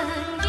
Ahang